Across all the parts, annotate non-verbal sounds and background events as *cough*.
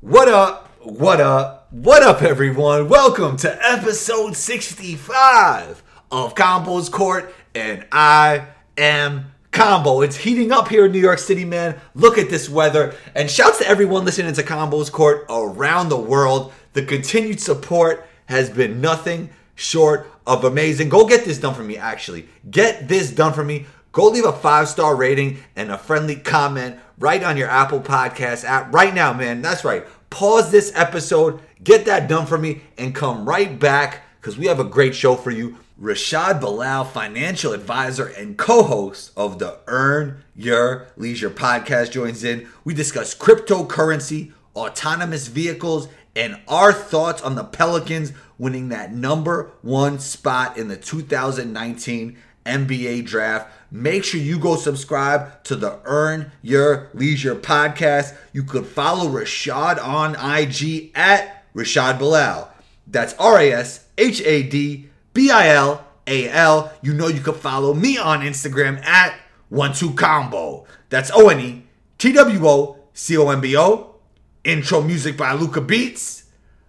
What up? What up? What up, everyone? Welcome to episode 65 of Combos Court, and I am Combo. It's heating up here in New York City, man. Look at this weather. And shouts to everyone listening to Combos Court around the world. The continued support has been nothing short of amazing. Go get this done for me, actually. Get this done for me. Go leave a five star rating and a friendly comment right on your Apple Podcast app right now, man. That's right. Pause this episode, get that done for me, and come right back because we have a great show for you. Rashad Bilal, financial advisor and co host of the Earn Your Leisure podcast, joins in. We discuss cryptocurrency, autonomous vehicles, and our thoughts on the Pelicans winning that number one spot in the 2019 NBA draft. Make sure you go subscribe to the Earn Your Leisure podcast. You could follow Rashad on IG at Rashad Bilal. That's R A S H A D B I L A L. You know you could follow me on Instagram at one two combo. That's O N E T W O C O M B O. Intro music by Luca Beats.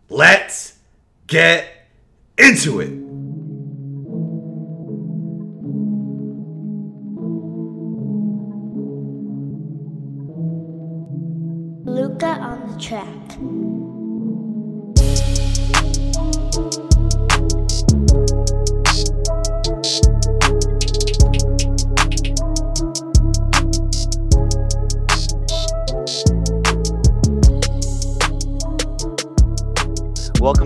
Let's get into it.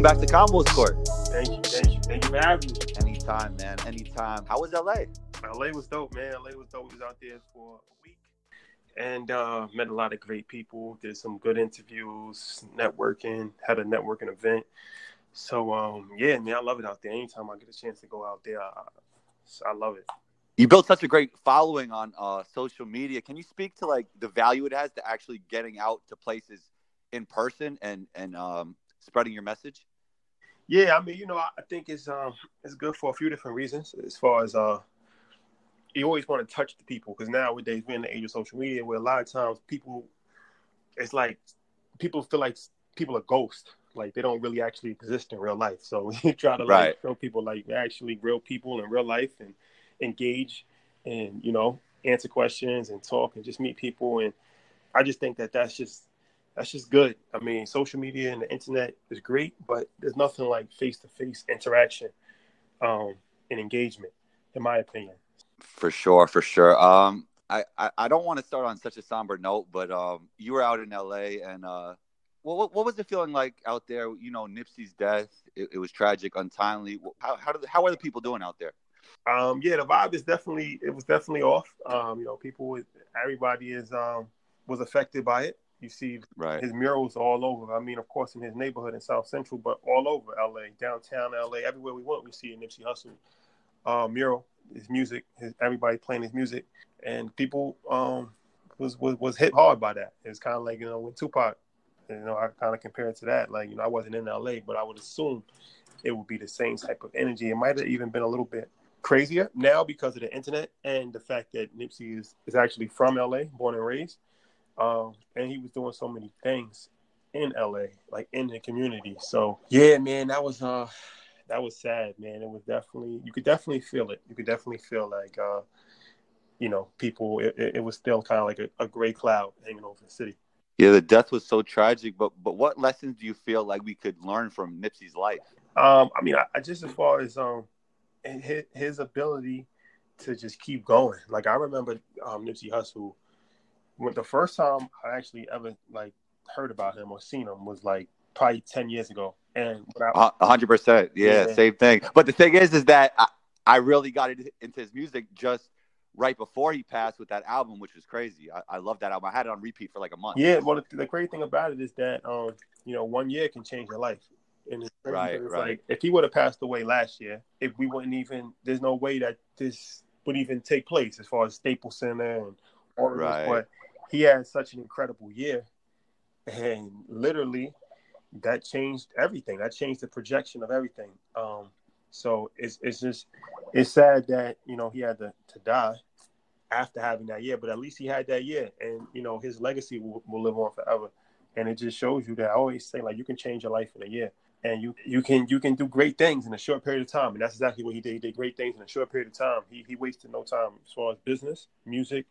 Back to Combos Court. Thank you, thank you, thank you for having me. Anytime, man. Anytime. How was LA? LA was dope, man. LA was dope. We was out there for a week and uh, met a lot of great people. Did some good interviews, networking. Had a networking event. So um, yeah, man, I love it out there. Anytime I get a chance to go out there, I, I love it. You built such a great following on uh, social media. Can you speak to like the value it has to actually getting out to places in person and and um, spreading your message? Yeah, I mean, you know, I think it's um it's good for a few different reasons. As far as uh, you always want to touch the people because nowadays we're in the age of social media where a lot of times people, it's like people feel like people are ghosts, like they don't really actually exist in real life. So *laughs* you try to like Right. show people like actually real people in real life and engage and you know answer questions and talk and just meet people and I just think that that's just that's just good. I mean, social media and the internet is great, but there's nothing like face to face interaction um, and engagement, in my opinion. For sure, for sure. Um, I, I, I don't want to start on such a somber note, but um, you were out in LA, and uh, what, what what was it feeling like out there? You know, Nipsey's death. It, it was tragic, untimely. How how, did, how are the people doing out there? Um, yeah, the vibe is definitely it was definitely off. Um, you know, people, everybody is um, was affected by it. You see Right. his murals all over. I mean, of course, in his neighborhood in South Central, but all over LA, downtown LA, everywhere we went, we see a Nipsey Hussle uh, mural. His music, his, everybody playing his music, and people um, was, was was hit hard by that. It was kind of like you know when Tupac, you know, I kind of compare it to that. Like you know, I wasn't in LA, but I would assume it would be the same type of energy. It might have even been a little bit crazier now because of the internet and the fact that Nipsey is, is actually from LA, born and raised. Um, and he was doing so many things in LA, like in the community. So yeah, man, that was uh that was sad, man. It was definitely you could definitely feel it. You could definitely feel like uh you know, people it, it it was still kind of like a, a gray cloud hanging over the city. Yeah, the death was so tragic, but but what lessons do you feel like we could learn from Nipsey's life? Um, I mean, I, I just as far as um, his, his ability to just keep going. Like I remember um, Nipsey Hussle when the first time I actually ever like heard about him or seen him was like probably ten years ago. And hundred percent. Yeah, Yeah. same thing. But the thing is, is that I, I really got into into his music just right before he passed with that album, which was crazy. I, I love that album. I had it on repeat for like a month. yeah, well, the, the great thing about it is that um, you know, one year can change your life. And it's crazy Right, right. like if he would have passed away last year, if we wouldn't even, there's no way that this would even take place as far as Staples Center and all of Right. this. But he had such an incredible year, and literally, that changed everything. That changed the projection of everything. Um, so it's it's just it's sad that you know he had to, to die after having that year, but at least he had that year, and you know his legacy will, will live on forever. and it just shows you that I always say like you can change your life in a year, and you you can you can do great things in a short period of time, and that's exactly what he did. He did great things in a short period of time. He he wasted no time as far as business, music,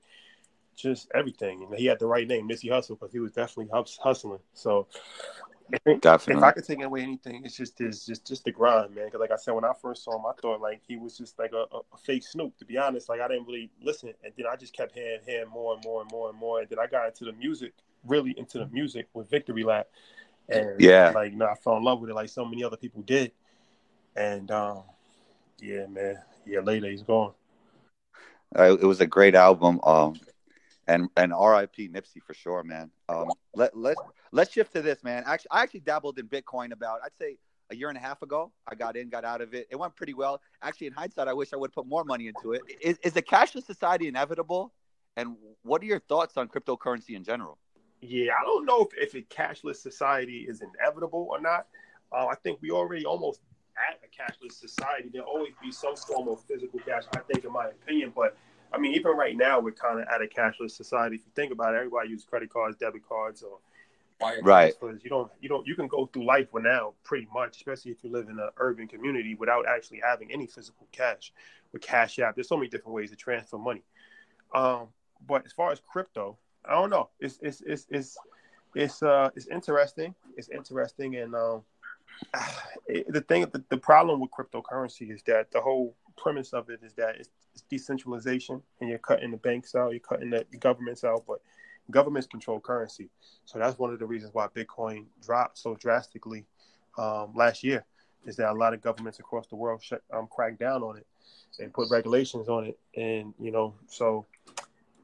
just everything. And he had the right name, Nipsey Hussle, because he was definitely hustling. So Definitely. if I could take away anything, it's just this, just just the grind, man. Because like I said, when I first saw him, I thought like he was just like a, a, fake Snoop. To be honest, like I didn't really listen, and then I just kept hearing, hearing more and more and more and more, and then I got into the music, really into the music with Victory Lap, and Yeah. like you know, I fell in love with it like so many other people did, and um, yeah, man, yeah, later he's gone. Uh, it was a great album. Um, and and R.I.P. Nipsey for sure, man. Um, let let let's shift to this, man. Actually, I actually dabbled in Bitcoin about I'd say a year and a half ago. I got in, got out of it. It went pretty well. Actually, in hindsight, I wish I would put more money into it. Is is a cashless society inevitable? And what are your thoughts on cryptocurrency in general? Yeah, I don't know if, if a cashless society is inevitable or not. Uh, I think we already almost at a cashless society. There'll always be some form of physical cash, I think, in my opinion. But I mean, even right now, we're kind of at a cashless society. If you think about it, everybody uses credit cards, debit cards, or Right. transfers. You don't, you don't, you can go through life with now pretty much, especially if you live in an urban community without actually having any physical cash. With Cash App, there's so many different ways to transfer money. Um, but as far as crypto, I don't know. It's it's it's it's it's uh it's interesting. It's interesting, and um, *sighs* it, the thing, the, the problem with cryptocurrency is that the whole premise of it is that it's, it's decentralization, and you're cutting the banks out, you're cutting the governments out, but governments control currency. So that's one of the reasons why Bitcoin dropped so drastically um, last year. Is that a lot of governments across the world shut, um, cracked down on it and put regulations on it, and you know, so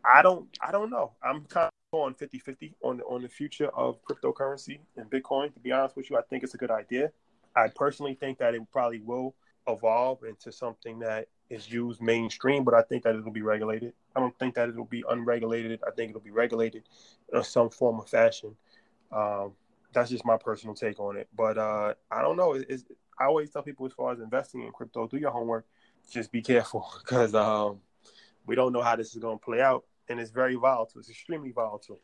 I don't, I don't know. I'm kind of on 50-50 on the, on the future of cryptocurrency and Bitcoin. To be honest with you, I think it's a good idea. I personally think that it probably will evolve into something that is used mainstream, but I think that it'll be regulated. I don't think that it'll be unregulated. I think it'll be regulated in some form or fashion. Um, that's just my personal take on it. But uh, I don't know. It's, I always tell people as far as investing in crypto, do your homework. Just be careful *laughs* because um, we don't know how this is going to play out, and it's very volatile. It's extremely volatile,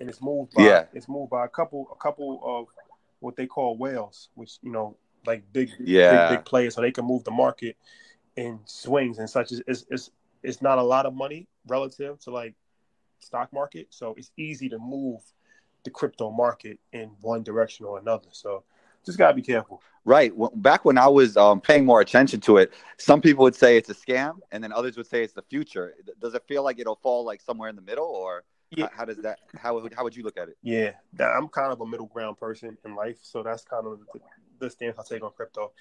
and it's moved by Yeah. it's moved by a couple a couple of what they call whales, which you know like big Yeah. big big players, so they can move the market in swings and such. It's, it's it's not a lot of money relative to like stock market, so it's easy to move the crypto market in one direction or another. So just gotta be careful. Right. Well, back when I was um, paying more attention to it, some people would say it's a scam, and then others would say it's the future. Does it feel like it'll fall like somewhere in the middle, or Yeah. how, how does that? How would how would you look at it? Yeah, I'm kind of a middle ground person in life, so that's kind of the, the stance I take on crypto.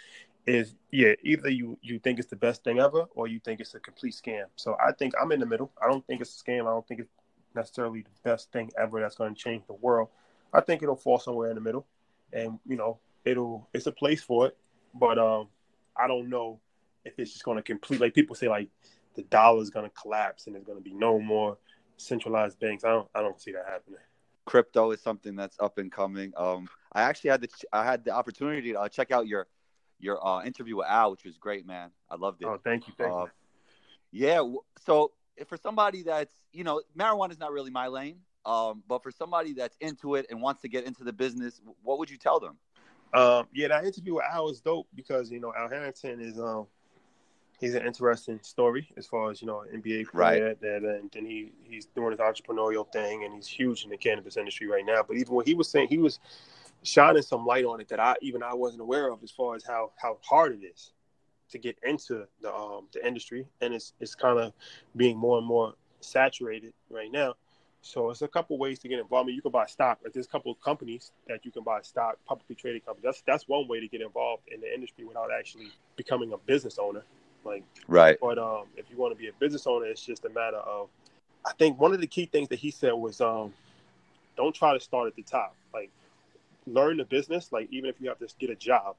Is yeah, either you you think it's the best thing ever, or you think it's a complete scam. So I think I'm in the middle. I don't think it's a scam. I don't think it's necessarily the best thing ever that's going to change the world. I think it'll fall somewhere in the middle, and you know, it'll it's a place for it. But um, I don't know if it's just going to complete. Like people say, like the dollar's going to collapse and there's going to be no more centralized banks. I don't I don't see that happening. Crypto is something that's up and coming. Um, I actually had the I had the opportunity to uh, check out your your uh, interview with Al, which was great, man. I loved it. Oh, thank you, thank Uh, you. Yeah. So for somebody that's you know marijuana is not really my lane, um, but for somebody that's into it and wants to get into the business, what would you tell them? Um, yeah, that interview with Al is dope because you know Al Harrington is um he's an interesting story as far as you know NBA right, that and then he he's doing his entrepreneurial thing and he's huge in the cannabis industry right now. But even what he was saying, he was shining some light on it that I even I wasn't aware of as far as how how hard it is to get into the um the industry and it's it's kind of being more and more saturated right now. So it's a couple ways to get involved. I mean, you can buy stock. Like there's a couple of companies that you can buy stock, publicly traded companies. That's that's one way to get involved in the industry without actually becoming a business owner. Like, Right. but um, if you want to be a business owner, it's just a matter of. I think one of the key things that he said was, um, don't try to start at the top. Like, learn the business. Like, even if you have to get a job,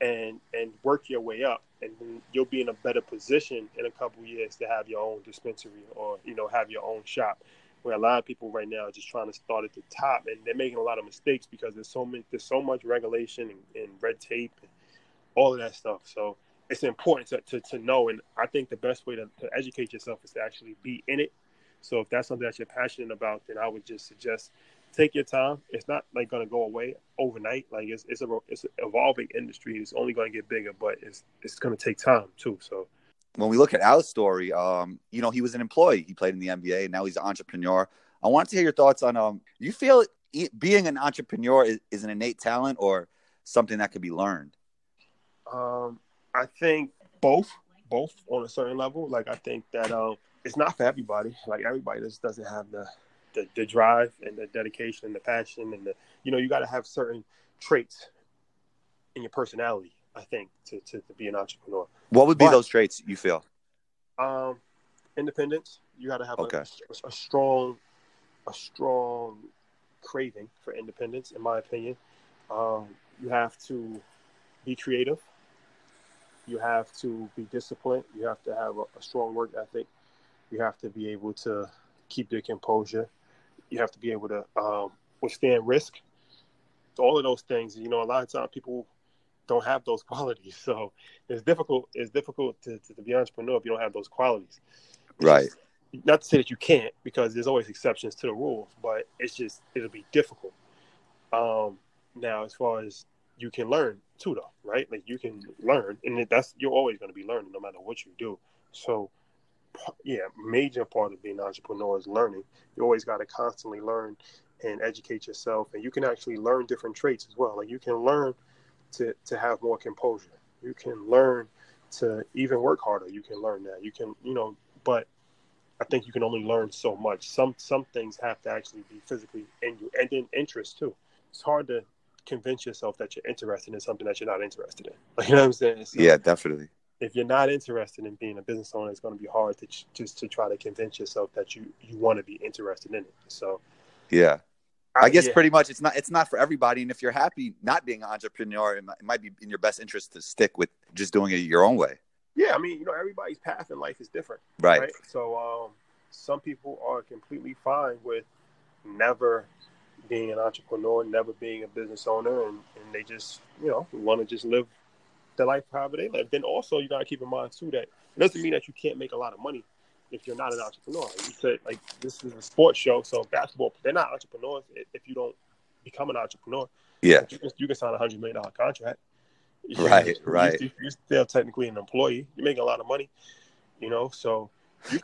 and and work your way up, and you'll be in a better position in a couple years to have your own dispensary or you know have your own shop where a lot of people right now are just trying to start at the top and they're making a lot of mistakes because there's so many there's so much regulation and, and red tape and all of that stuff so it's important to, to, to know and i think the best way to, to educate yourself is to actually be in it so if that's something that you're passionate about then i would just suggest take your time. It's not like going to go away overnight. Like it's it's a it's an evolving industry. It's only going to get bigger, but it's it's going to take time too. So when we look at Al's story, um, you know, he was an employee. He played in the NBA, and now he's an entrepreneur. I want to hear your thoughts on um. You feel being an entrepreneur is, is an innate talent or something that could be learned? Um, I think both, both on a certain level. Like I think that um, it's not for everybody. Like everybody just doesn't have the, the the drive and the dedication and the passion and the you know you got to have certain traits in your personality. I think to, to, to be an entrepreneur. What would be but, those traits you feel? Um, independence. You got to have okay. a, a, strong, a strong craving for independence, in my opinion. Um, you have to be creative. You have to be disciplined. You have to have a, a strong work ethic. You have to be able to keep your composure. You have to be able to um, withstand risk. All of those things, you know, a lot of times people don't have those *laughs* qualities. So it's difficult. It's difficult to, to, to be an entrepreneur if you don't have those qualities. It's right. Just, not to say that you can't, because there's always exceptions to the rules, but it's just it'll be difficult. Um, now, as far as you can learn too, though, right? Like you can learn, and that's you're always going to be learning no matter what you do. So, yeah, major part of being an entrepreneur is learning. You always got to constantly learn and educate yourself, and you can actually learn different traits as well. Like you can learn to, to have more composure. You can learn to even work harder. You can learn that. You can, you know, but I think you can only learn so much. Some some things have to actually be physically in you, and then interest too. It's hard to convince yourself that you're interested in something that you're not interested in. Like, *laughs* you know what I'm saying? So yeah, definitely. If you're not interested in being a business owner, it's going to be hard to just to try to convince yourself that you you want to be interested in it. So, yeah, I guess yeah. pretty much it's not it's not for everybody. And if you're happy not being an entrepreneur, it might, it might, be in your best interest to stick with just doing it your own way. Yeah, I mean, you know, everybody's path in life is different, right? right? So, um, some people are completely fine with never being an entrepreneur, never being a business owner, and, and they just you know want to just live their life however they live. Then also you got to keep in mind too that it doesn't mean that you can't make a lot of money if you're not an entrepreneur. You said, like this is a sports show, so basketball they're not entrepreneurs if you don't become an entrepreneur. Yeah, you can, you can sign a hundred million dollar contract. Right, you, right. You, are still technically an employee. You're making a lot of money, you know. So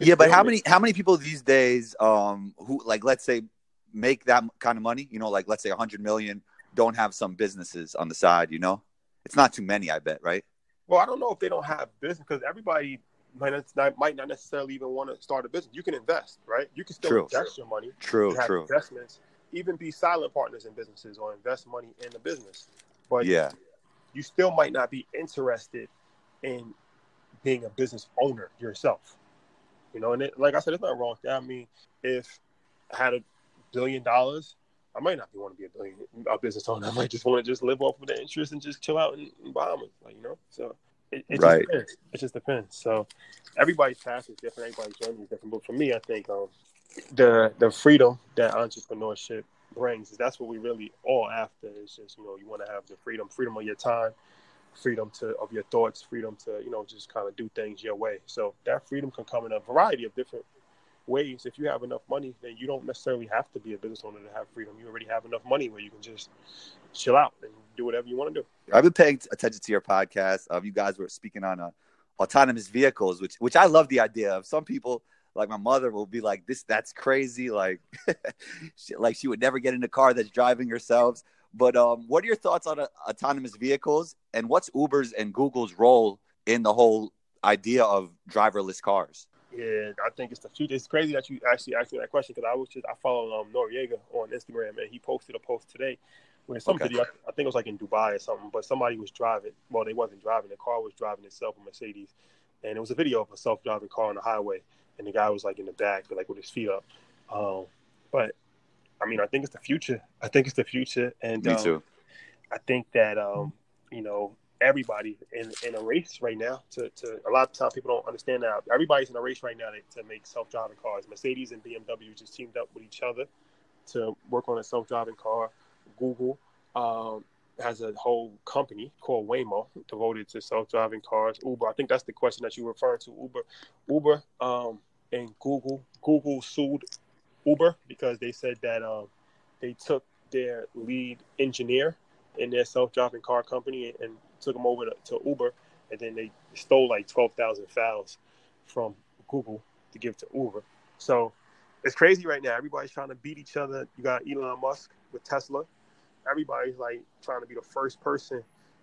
yeah, but how many how many people these days, um, who like let's say make that kind of money? You know, like let's say a hundred million, don't have some businesses on the side. You know, it's not too many, I bet, right? Well, I don't know if they don't have business because everybody might not, might not necessarily even want to start a business. You can invest, right? You can still true. invest your money. True, true. Investments, even be silent partners in businesses or invest money in a business. But yeah, you still might not be interested in being a business owner yourself. You know, and it, like I said, it's not wrong. I mean, if I had a billion dollars, I might not be want to be a billion a business owner. I might just want to just live off of the interest and just chill out in, in Bahamas, like you know. So it, it right. just depends. It just depends. So everybody's path is different. Everybody's journey is different. But for me, I think um, the the freedom that entrepreneurship brings is that's what we really all after. Is just you know you want to have the freedom, freedom of your time, freedom to of your thoughts, freedom to you know just kind of do things your way. So that freedom can come in a variety of different ways. If you have enough money, then you don't necessarily have to be a business owner to have freedom. You already have enough money where you can just chill out and do whatever you want to do. I've been paying attention to your podcast. Um, you guys were speaking on uh, autonomous vehicles, which which I love the idea of. Some people, like my mother, will be like, "This that's crazy," like *laughs* she, like she would never get in a car that's driving herself. But um, what are your thoughts on uh, autonomous vehicles, and what's Uber's and Google's role in the whole idea of driverless cars? Yeah, I think it's the future. It's crazy that you actually asked me that question because I was just I follow um, Noriega on Instagram and he posted a post today where some okay. video I think it was like in Dubai or something, but somebody was driving. Well, they wasn't driving. The car was driving itself, a Mercedes, and it was a video of a self-driving car on the highway, and the guy was like in the back, like with his feet up. Um, but I mean, I think it's the future. I think it's the future, and me um, too. I think that um, you know everybody in, in a race right now. To, to a lot of times people don't understand that everybody's in a race right now to, to make self-driving cars. Mercedes and BMW just teamed up with each other to work on a self-driving car. Google um, has a whole company called Waymo devoted to self-driving cars. Uber, I think that's the question that you referring to. Uber, Uber, um, and Google. Google sued Uber because they said that um, they took their lead engineer in their self-driving car company and took him over to, to Uber, and then they stole like twelve thousand files from Google to give to Uber. So it's crazy right now. Everybody's trying to beat each other. You got Elon Musk with Tesla. Everybody's like trying to be the first person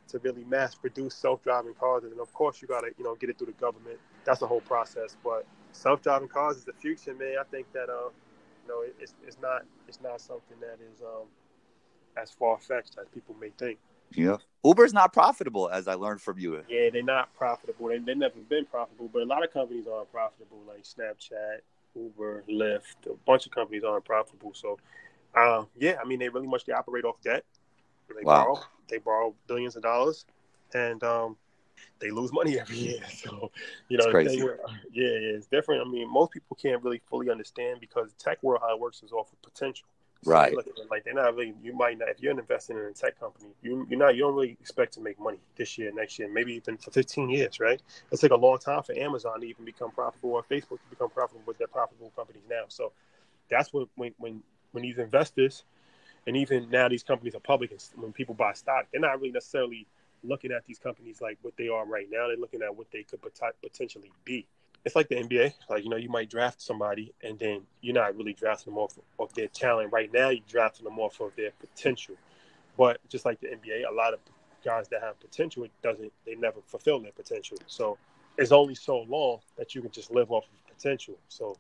to really mass produce self-driving cars, and of course you got to you know get it through the government. That's the whole process. But self-driving cars is the future, man. I think that uh, you know, it's it's not it's not something that is um as far fetched as people may think. Yeah. Uber's not profitable, as I learned from you. Yeah, they're not profitable. They they've never been profitable, but a lot of companies aren't profitable, like Snapchat, Uber, Lyft. A bunch of companies aren't profitable. So, uh, yeah, I mean, they really much they operate off debt. They Wow. borrow. They borrow billions of dollars, and um, they lose money every year. *laughs* So, you know, crazy. they yeah, yeah, it's different. I mean, most people can't really fully understand because tech world how it works is off of potential. So Right. Like they're not really. You might not if you're investing in a tech company. You you're not. You don't really expect to make money this year, next year, maybe even for 15 years, right? It's like a long time for Amazon to even become profitable or Facebook to become profitable, but they're profitable companies now. So that's what when when when these investors and even now these companies are public and when people buy stock, they're not really necessarily looking at these companies like what they are right now. They're looking at what they could pot- potentially be. It's like the NBA. Like you know, you might draft somebody and then you're not really drafting them off of their talent. Right now, you're drafting them off of their potential. But just like the NBA, a lot of guys that have potential, it doesn't. They never fulfill their potential. So it's only so long that you can just live off of potential. So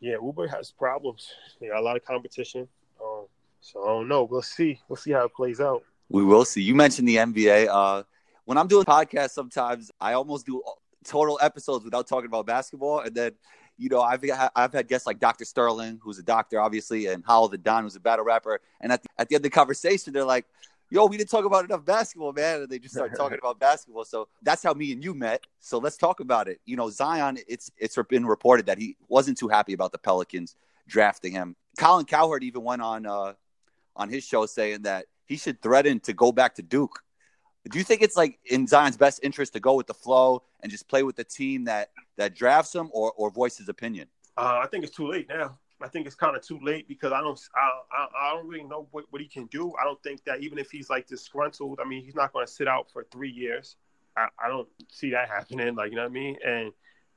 yeah, Uber has problems. They got a lot of competition. Um, so I don't know. We'll see. We'll see how it plays out. We will see. You mentioned the NBA. Uh, when I'm doing podcasts, sometimes I almost do total episodes without talking about basketball, and then. You know, I've I've had guests like Dr. Sterling, who's a doctor, obviously, and Hollow Da Don, who's a battle rapper. And at the, at the end of the conversation, they're like, "Yo, we didn't talk about enough basketball, man," and they just start *laughs* talking about basketball. So that's how me and you met. So let's talk about it. You know, Zion. It's it's been reported that he wasn't too happy about the Pelicans drafting him. Colin Cowherd even went on uh, on his show saying that he should threaten to go back to Duke. Do you think it's like in Zion's best interest to go with the flow and just play with the team that that drafts him, or or voice his opinion? Uh, I think it's too late now. I think it's kind of too late because I don't, I, I, I don't really know what, what he can do. I don't think that even if he's like disgruntled, I mean, he's not going to sit out for three years. I, I don't see that happening. Like, you know what I mean? And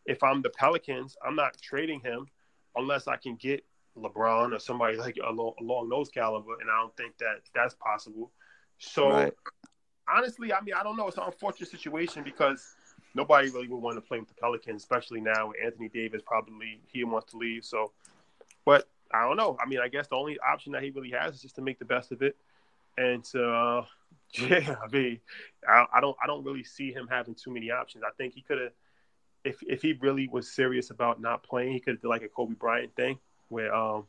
if I'm the Pelicans, I'm not trading him unless I can get LeBron or somebody like along, along those caliber. And I don't think that that's possible. So Right. Honestly, I mean, I don't know. It's an unfortunate situation because nobody really would want to play with the Pelicans, especially now with Anthony Davis probably he wants to leave. So, but I don't know. I mean, I guess the only option that he really has is just to make the best of it, and to, uh, *laughs* yeah, I mean, I, I don't, I don't really see him having too many options. I think he could have, if if he really was serious about not playing, he could have did like a Kobe Bryant thing where um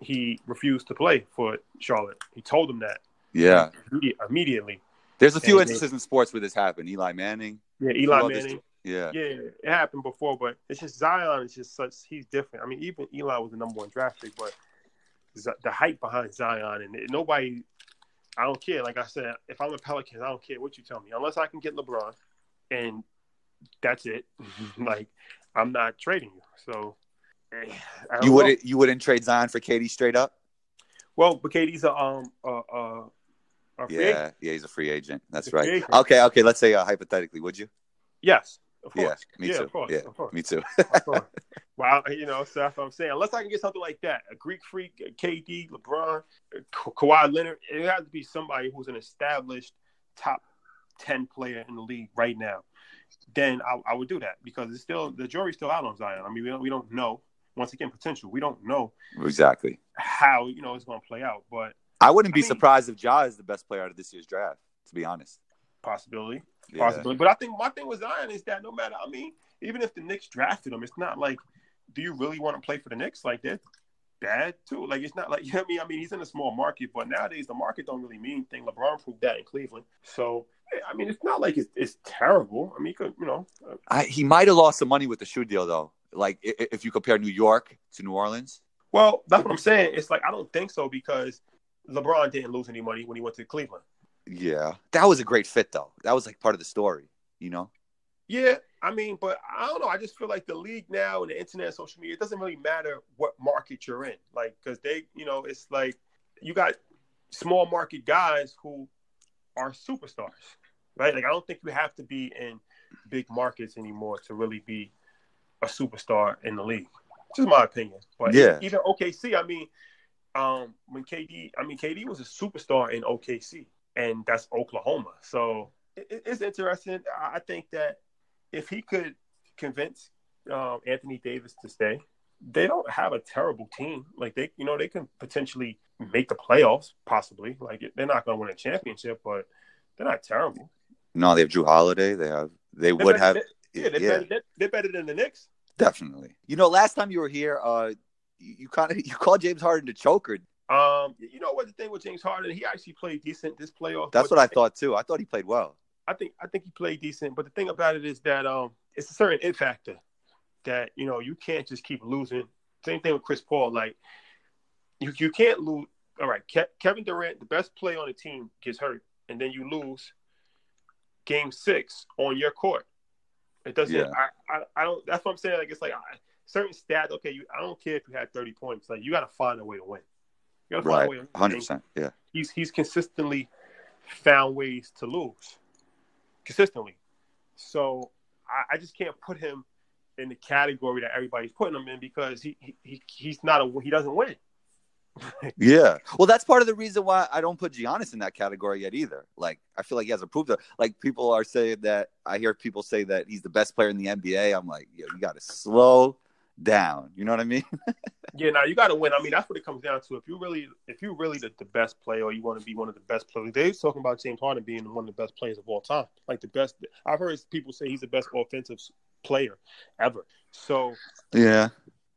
he refused to play for Charlotte. He told him that Yeah. immedi- immediately. There's a few instances in sports where this happened. Eli Manning. Yeah, Eli Manning. Yeah. Yeah, it happened before, but it's just Zion is just such he's different. I mean, even Eli was the number one draft pick, but the hype behind Zion and nobody, I don't care. Like I said, if I'm a Pelicans, I don't care what you tell me, unless I can get LeBron, and that's it. *laughs* like I'm not trading you. So eh, I don't You know. wouldn't you wouldn't trade Zion for KD straight up? Well, but KD's a um uh uh a free Yeah, agent. yeah, he's a free agent. That's free right. agent. Okay, okay. Let's say uh, hypothetically, would you? Yes, of Yeah, me yeah, too. Of course, yeah, of course. me too. *laughs* Well, you know, so that's what I'm saying. Unless I can get something like that, a Greek freak, a KD, LeBron, Ka- Kawhi Leonard, it has to be somebody who's an established top ten player in the league right now. Then I, I would do that because it's still the jury's still out on Zion. I mean, we don't we don't know. Once again, potential. We don't know exactly. how you know it's going to play out, but I wouldn't be I mean- surprised if Ja is the best player out of this year's draft. To be honest. possibility. Yeah. possibility. But I think my thing with Zion is that no matter, I mean, even if the Knicks drafted him, it's not like, do you really want to play for the Knicks? Like they're bad too. Like it's not like *laughs* you know what I mean. I mean, he's in a small market, but nowadays the market don't really mean anything. LeBron proved that in Cleveland. So I mean, it's not like it's, it's terrible. I mean, you could you know, uh, I, he might have lost some money with the shoe deal though. Like if you compare New York to New Orleans. well, that's what I'm saying. It's like I don't think so because LeBron didn't lose any money when he went to Cleveland. Yeah, that was a great fit though. That was like part of the story. You know. Yeah, I mean, but I don't know. I just feel like the league now and the internet, and social media, it doesn't really matter what market you're in. Like, because they, you know, it's like you got small market guys who are superstars, right? Like I don't think you have to be in big markets anymore to really be a superstar in the league. Just my opinion. But Yeah. even OKC, I mean, um, when KD, I mean, KD was a superstar in OKC, and that's Oklahoma. So it, it- it's interesting. I think that if he could convince um, Anthony Davis to stay, they don't have a terrible team. Like they, you know, they can potentially make the playoffs, possibly. Like they're not going to win a championship, but they're not terrible. No, they have Jrue Holiday. They have. They They're would better- have. they- yeah, they're, yeah. Better, they're, they're better than the Knicks. Definitely. You know, last time you were here, uh, you, you kind of *laughs* you call James Harden to choker. Um, you know what the thing with James Harden? He actually played decent this playoff. That's what I thought too. I thought he played well. I think I think he played decent, but the thing about it is that um, it's a certain it factor that you know you can't just keep losing. Same thing with Chris Paul. Like you you can't lose. All right, Ke- Kevin Durant, the best player on the team, gets hurt, and then you lose Game Six on your court. It doesn't. Yeah. I, I I don't. That's what I'm saying. Like it's like I, certain stats. Okay, you. I don't care if you had 30 points. Like you got to find a way to win. You got to find Right. a way. To. Hundred percent. Yeah. He's he's consistently found ways to lose consistently. So I, I just can't put him in the category that everybody's putting him in because he, he, he he's not a he doesn't win. *laughs* Yeah. Well, that's part of the reason why I don't put Giannis in that category yet either. Like, I feel like he hasn't proved it. Like, people are saying that I hear people say that he's the best player in the NBA. I'm like, yo, you got to slow down. You know what I mean? *laughs* Yeah, now you got to win. I mean, that's what it comes down to. If you really if you really the, the best player, or you want to be one of the best players. Dave's talking about James Harden being one of the best players of all time, like the best. I've heard people say he's the best offensive player ever. So Yeah.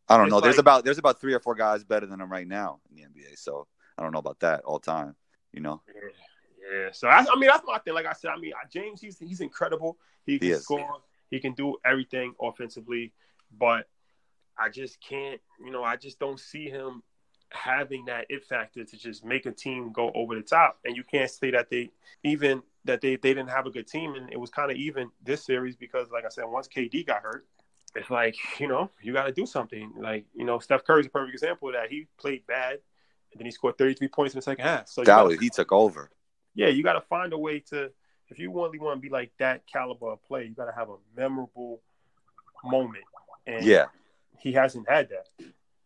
I don't know. There's about there's about three or four guys better than him right now in the NBA. So I don't know about that all time. You know? Yeah, yeah. So I, I mean, that's my thing. Like I said, I mean, James, he's he's incredible. He can He score. He can do everything offensively, but I just can't. You know, I just don't see him having that it factor to just make a team go over the top. And you can't say that they even that they they didn't have a good team, and it was kind of even this series because, like I said, once KD got hurt. It's like you know you got to do something. Like you know Steph Curry's a perfect example of that. He played bad, and then he scored 33 points in the second half. So That gotta- he took over. yeah, you got to find a way to, if you really want to be like that caliber of play, you got to have a memorable moment. And Yeah. He hasn't had that.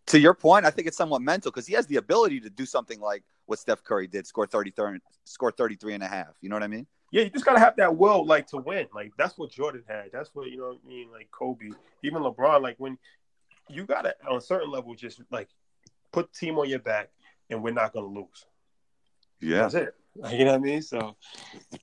To your point, I think it's somewhat mental because he has the ability to do something like what Steph Curry did, score 30, score 33 and a half. You know what I mean? Yeah, you just got to have that will, like to win. Like that's what Jordan had. That's what you know. What I mean, like Kobe, even LeBron. Like when you got to, on a certain level, just like put the team on your back, and we're not going to lose. Yeah. That's it. Like, you know what I mean? So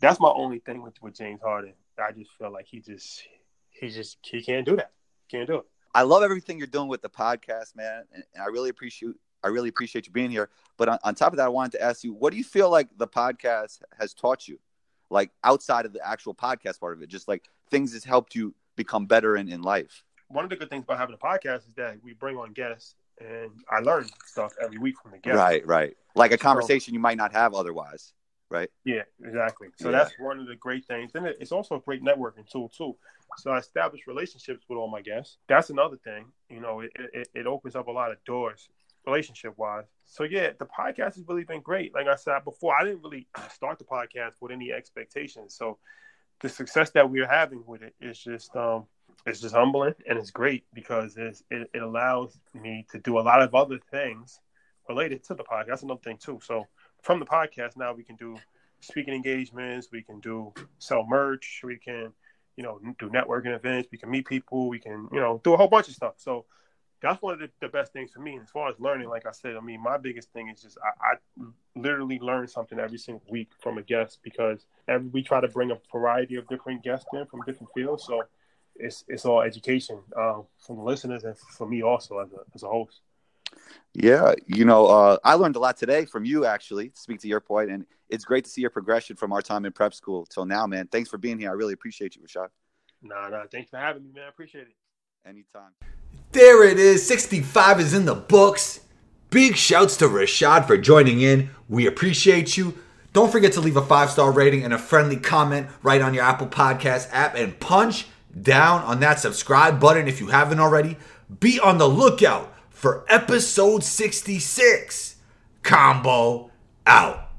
that's my only thing with with James Harden. I just feel like he just he just he can't do that. Can't do it. I love everything you're doing with the podcast, man, and, and I really appreciate I really appreciate you being here. But on, on top of that, I wanted to ask you, what do you feel like the podcast has taught you, like outside of the actual podcast part of it, just like things that's helped you become better in, in life? one of the good things about having a podcast is that we bring on guests and I learn stuff every week from the guests. Right, right. Like a conversation you might not have otherwise, right? Yeah, exactly. So Yeah. that's one of the great things. and it's also a great networking tool too. So I established relationships with all my guests. That's another thing. You know, it, it, it opens up a lot of doors relationship wise. So yeah, the podcast has really been great. Like I said before, I didn't really *clears throat* start the podcast with any expectations. So the success that we're having with it is just um it's just humbling and it's great because it's, it, it allows me to do a lot of other things related to the podcast. That's another thing too. So from the podcast now we can do speaking engagements, we can do sell merch, we can, you know, do networking events, we can meet people, we can, you know, do a whole bunch of stuff. So that's one of the, the best things for me. As far as learning, like I said, I mean, my biggest thing is just I, I literally learn something every single week from a guest because every, we try to bring a variety of different guests in from different fields. So it's it's all education um, from the listeners and for me also as a as a host. Yeah, you know, uh, I learned a lot today from you, actually, to speak to your point, and it's great to see your progression from our time in prep school till now, man. Thanks for being here. I really appreciate you, Rashad. Nah, nah, thanks for having me, man. I appreciate it. Anytime. There it is. 65 is in the books. Big shouts to Rashad for joining in. We appreciate you. Don't forget to leave a five star rating and a friendly comment right on your Apple Podcast app and punch down on that subscribe button if you haven't already. Be on the lookout for episode 66 Combo out.